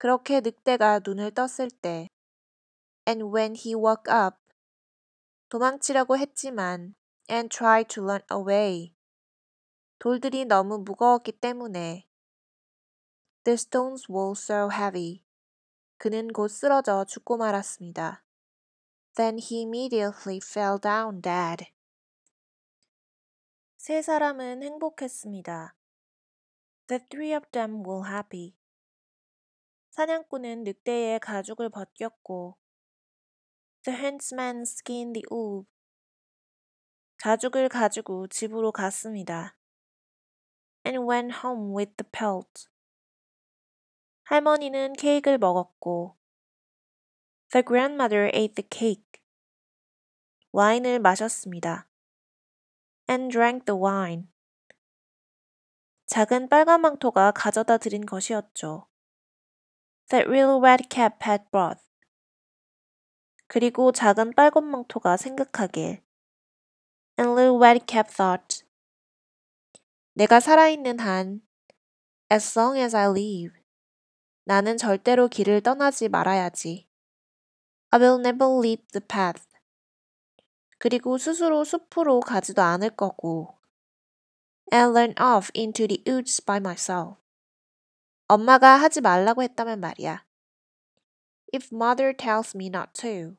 그렇게 늑대가 눈을 떴을 때 and when he woke up 도망치려고 했지만 and tried to run away 돌들이 너무 무거웠기 때문에 the stones were so heavy 그는 곧 쓰러져 죽고 말았습니다. Then he immediately fell down dead. 세 사람은 행복했습니다. The three of them were happy. 사냥꾼은 늑대의 가죽을 벗겼고 The huntsman skinned the wolf. 가죽을 가지고 집으로 갔습니다. And went home with the pelt. 할머니는 케이크를 먹었고 The grandmother ate the cake. 와인을 마셨습니다. And drank the wine. 작은 빨간 망토가 가져다 드린 것이었죠. That little red cap had brought. 그리고 작은 빨간 망토가 생각하길. And little red cap thought. 내가 살아있는 한, as long as I live, 나는 절대로 길을 떠나지 말아야지. I will never leave the path. 그리고 스스로 숲으로 가지도 않을 거고. And run off into the woods by myself. 엄마가 하지 말라고 했다면 말이야. If mother tells me not to,